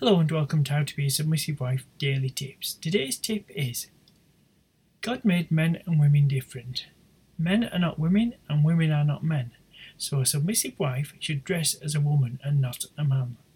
Hello and welcome to How to Be a Submissive Wife Daily Tips. Today's tip is God made men and women different. Men are not women and women are not men. So a submissive wife should dress as a woman and not a man.